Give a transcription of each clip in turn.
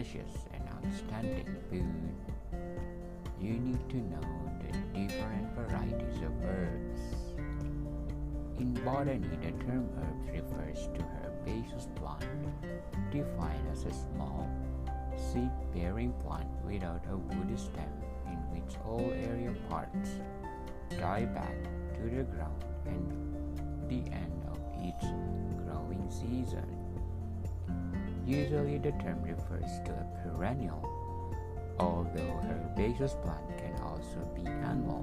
delicious and outstanding food. You need to know the different varieties of herbs. In botany, the term herbs refers to herbaceous plant, defined as a small, seed-bearing plant without a woody stem in which all aerial parts die back to the ground and the end of each growing season. Usually the term refers to a perennial, although herbaceous plant can also be annual,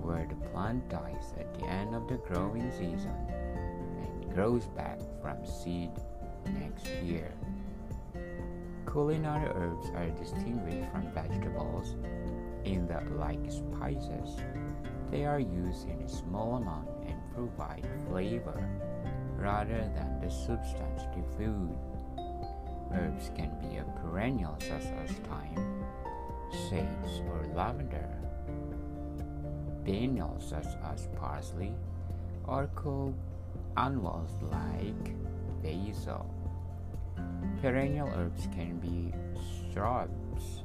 where the plant dies at the end of the growing season and grows back from seed next year. Culinary herbs are distinguished from vegetables in that, like spices, they are used in a small amount and provide flavor rather than the substance to food. Herbs can be a perennial such as thyme, sage, or lavender. Biennials such as parsley or called annuals like basil. Perennial herbs can be shrubs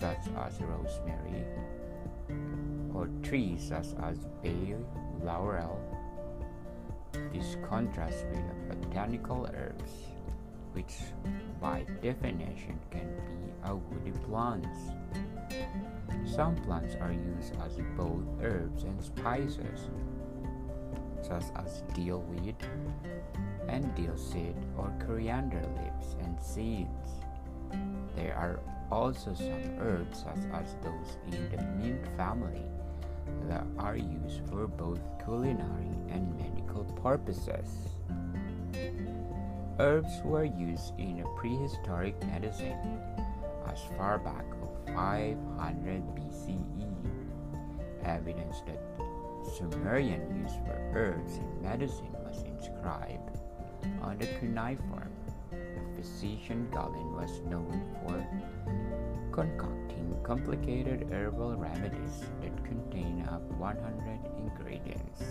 such as rosemary or trees such as bay, laurel. This contrasts with botanical herbs, which by definition can be a woody plants. Some plants are used as both herbs and spices, such as dill weed and dill seed or coriander leaves and seeds. There are also some herbs such as those in the mint family that are used for both culinary and medical purposes. Herbs were used in prehistoric medicine as far back as 500 BCE. Evidence that Sumerian use for herbs in medicine was inscribed on the cuneiform. The physician Galen was known for concocting complicated herbal remedies that contain up 100 ingredients.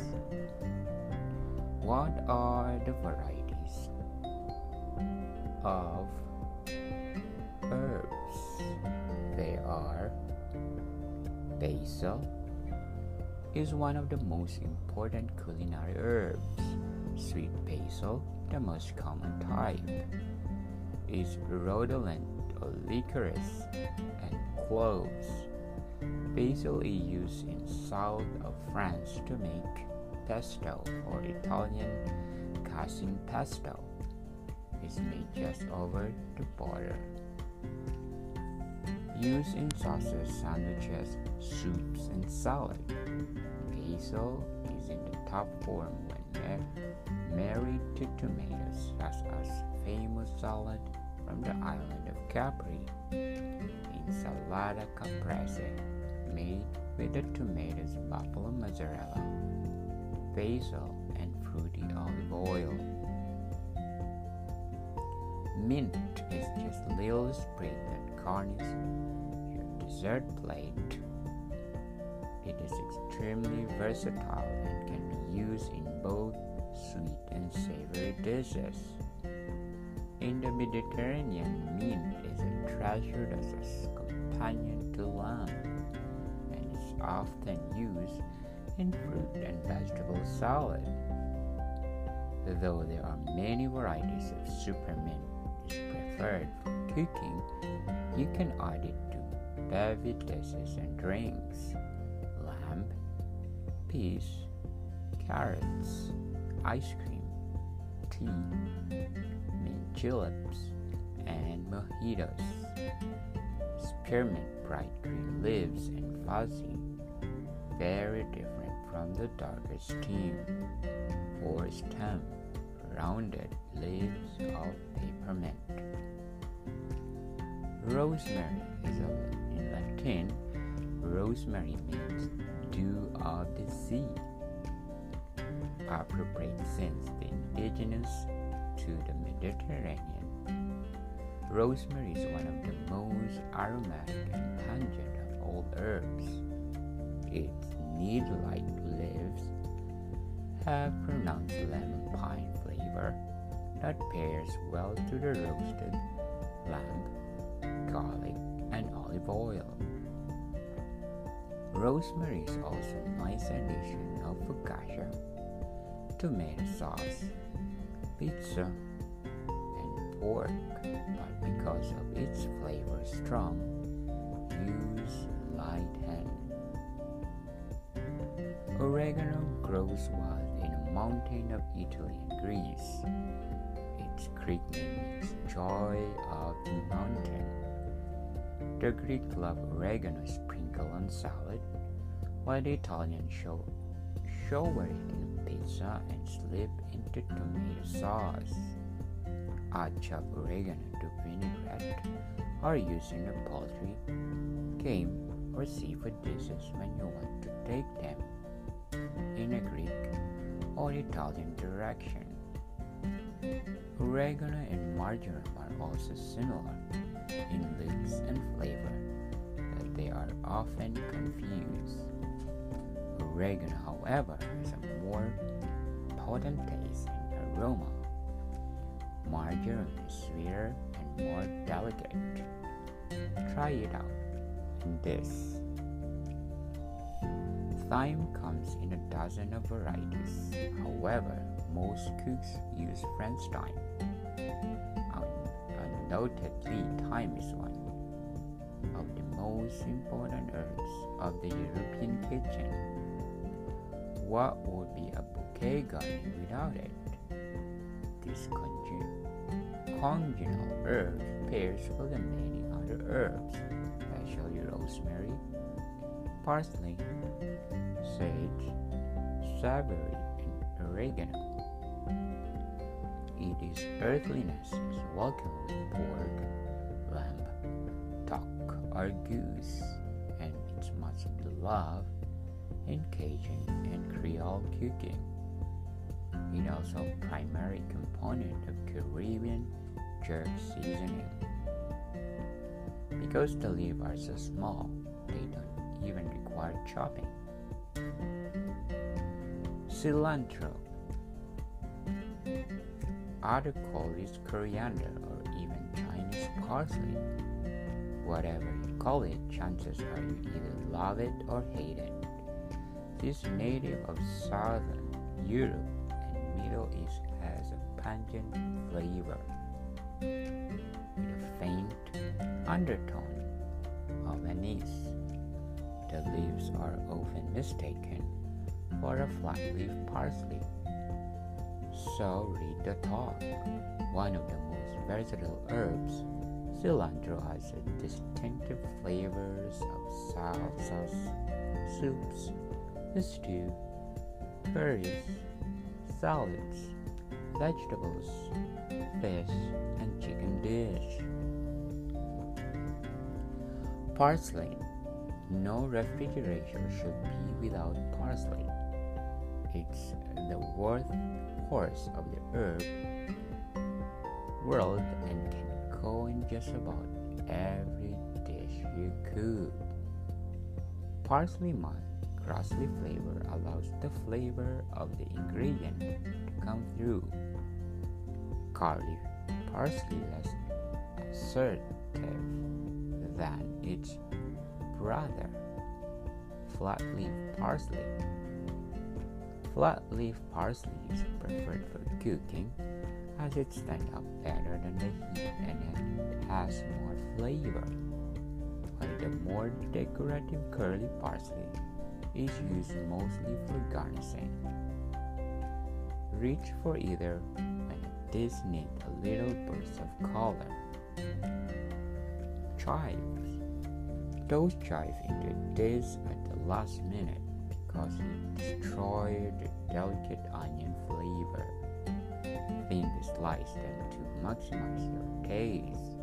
What are the varieties of herbs? They are basil is one of the most important culinary herbs. Sweet basil, the most common type, is rhodolent or licorice and cloves. Basil is used in south of France to make pesto or Italian cassine pesto. is made just over the border. Used in sauces, sandwiches, soups, and salad. Basil is in the top form when married to tomatoes, as as famous salad from the island of Capri. Insalata caprese, made with the tomatoes, buffalo mozzarella, basil, and fruity olive oil. Mint is just a little sprig that garnishes your dessert plate. It is extremely versatile and can be used in both sweet and savory dishes. In the Mediterranean, mint is treasured as a companion to lamb and is often used in fruit and vegetable salad. Though there are many varieties of spearmint is preferred for cooking, you can add it to beverages and drinks. Lamb, peas, carrots, ice cream, tea, mint juleps, and mojitos. Spearmint bright green leaves and fuzzy, very different from the darker stem or stem, rounded leaves of peppermint. Rosemary is a, in Latin. Rosemary means dew of the sea, appropriate since the indigenous to the Mediterranean. Rosemary is one of the most aromatic and pungent of all herbs. Its needle-like leaves have pronounced lemon pine flavor that pairs well to the roasted lamb, garlic, and olive oil. Rosemary is also a nice addition of focaccia, tomato sauce, pizza, and pork, but because of its flavor strong, use light hand. Oregano grows wild in a mountain of Italy and Greece. Its Greek name is joy of the mountain. The Greek love oregano sprinkled on salad, while the Italians show, shower it in pizza and slip into tomato sauce. Add chopped oregano to vinaigrette or use in a poultry, game, or seafood dishes when you want to take them in a Greek or Italian direction. Oregano and marjoram are also similar in looks and flavor, but they are often confused. Oregano, however, has a more potent taste and aroma. Marjoram is sweeter and more delicate. Try it out in this. Thyme comes in a dozen of varieties. However, most cooks use French thyme. Undoubtedly, thyme is one of the most important herbs of the European kitchen. What would be a bouquet garni without it? This congenial herb pairs with many other herbs, especially rosemary, parsley, sage, savory, and oregano. Its earthliness is welcome with pork, lamb, duck, or goose, and it's much beloved in Cajun and Creole cooking. It also primary component of Caribbean jerk seasoning. Because the leaves are so small, they don't even require chopping. Cilantro. Other call it coriander or even Chinese parsley. Whatever you call it, chances are you either love it or hate it. This native of southern Europe and Middle East has a pungent flavor with a faint undertone of anise. The leaves are often mistaken for a flat leaf parsley. So read the talk. One of the most versatile herbs, cilantro has distinctive flavors of salsas, soups, stew, curries, salads, vegetables, fish, and chicken dish. Parsley. No refrigerator should be without parsley. It's the workhorse of the herb world and can go in just about every dish you cook. Parsley malt grassy flavor allows the flavor of the ingredient to come through. Curly parsley less assertive than its brother, flat leaf parsley. Flat leaf parsley is preferred for cooking as it stands out better than the heat and it has more flavor. While the more decorative curly parsley is used mostly for garnishing. Reach for either when this needs a little burst of color. Chives. Don't chive into this at the last minute because it destroys the delicate onion flavor. Thin slice them to maximize your taste.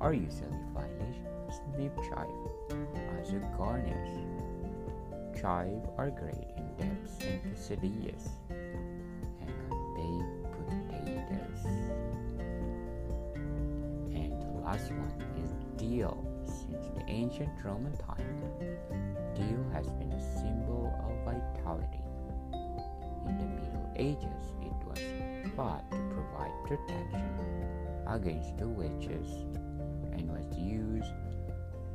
Or usually finely snip chive as a garnish. Chive are great in dips and quesadillas and baked potatoes. And the last one is dill. Ancient Roman time, dill has been a symbol of vitality. In the Middle Ages, it was thought to provide protection against the witches and was used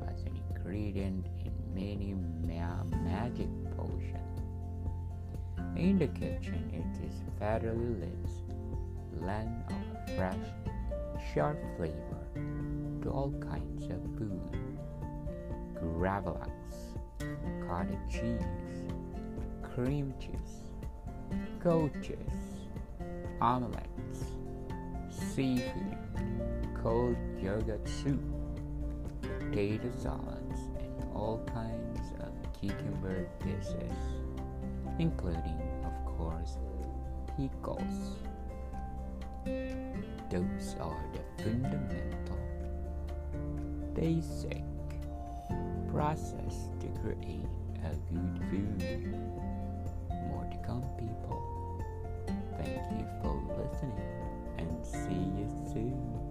as an ingredient in many ma- magic potions. In the kitchen, it is fatally lips, blend of fresh, sharp flavor to all kinds of food. Gravlax, cottage cheese, cream cheese, goat cheese, omelets, seafood, cold yogurt soup, potato salads, and all kinds of cucumber dishes, including, of course, pickles. Those are the fundamental, basic process to create a good food. More to come, people. Thank you for listening and see you soon.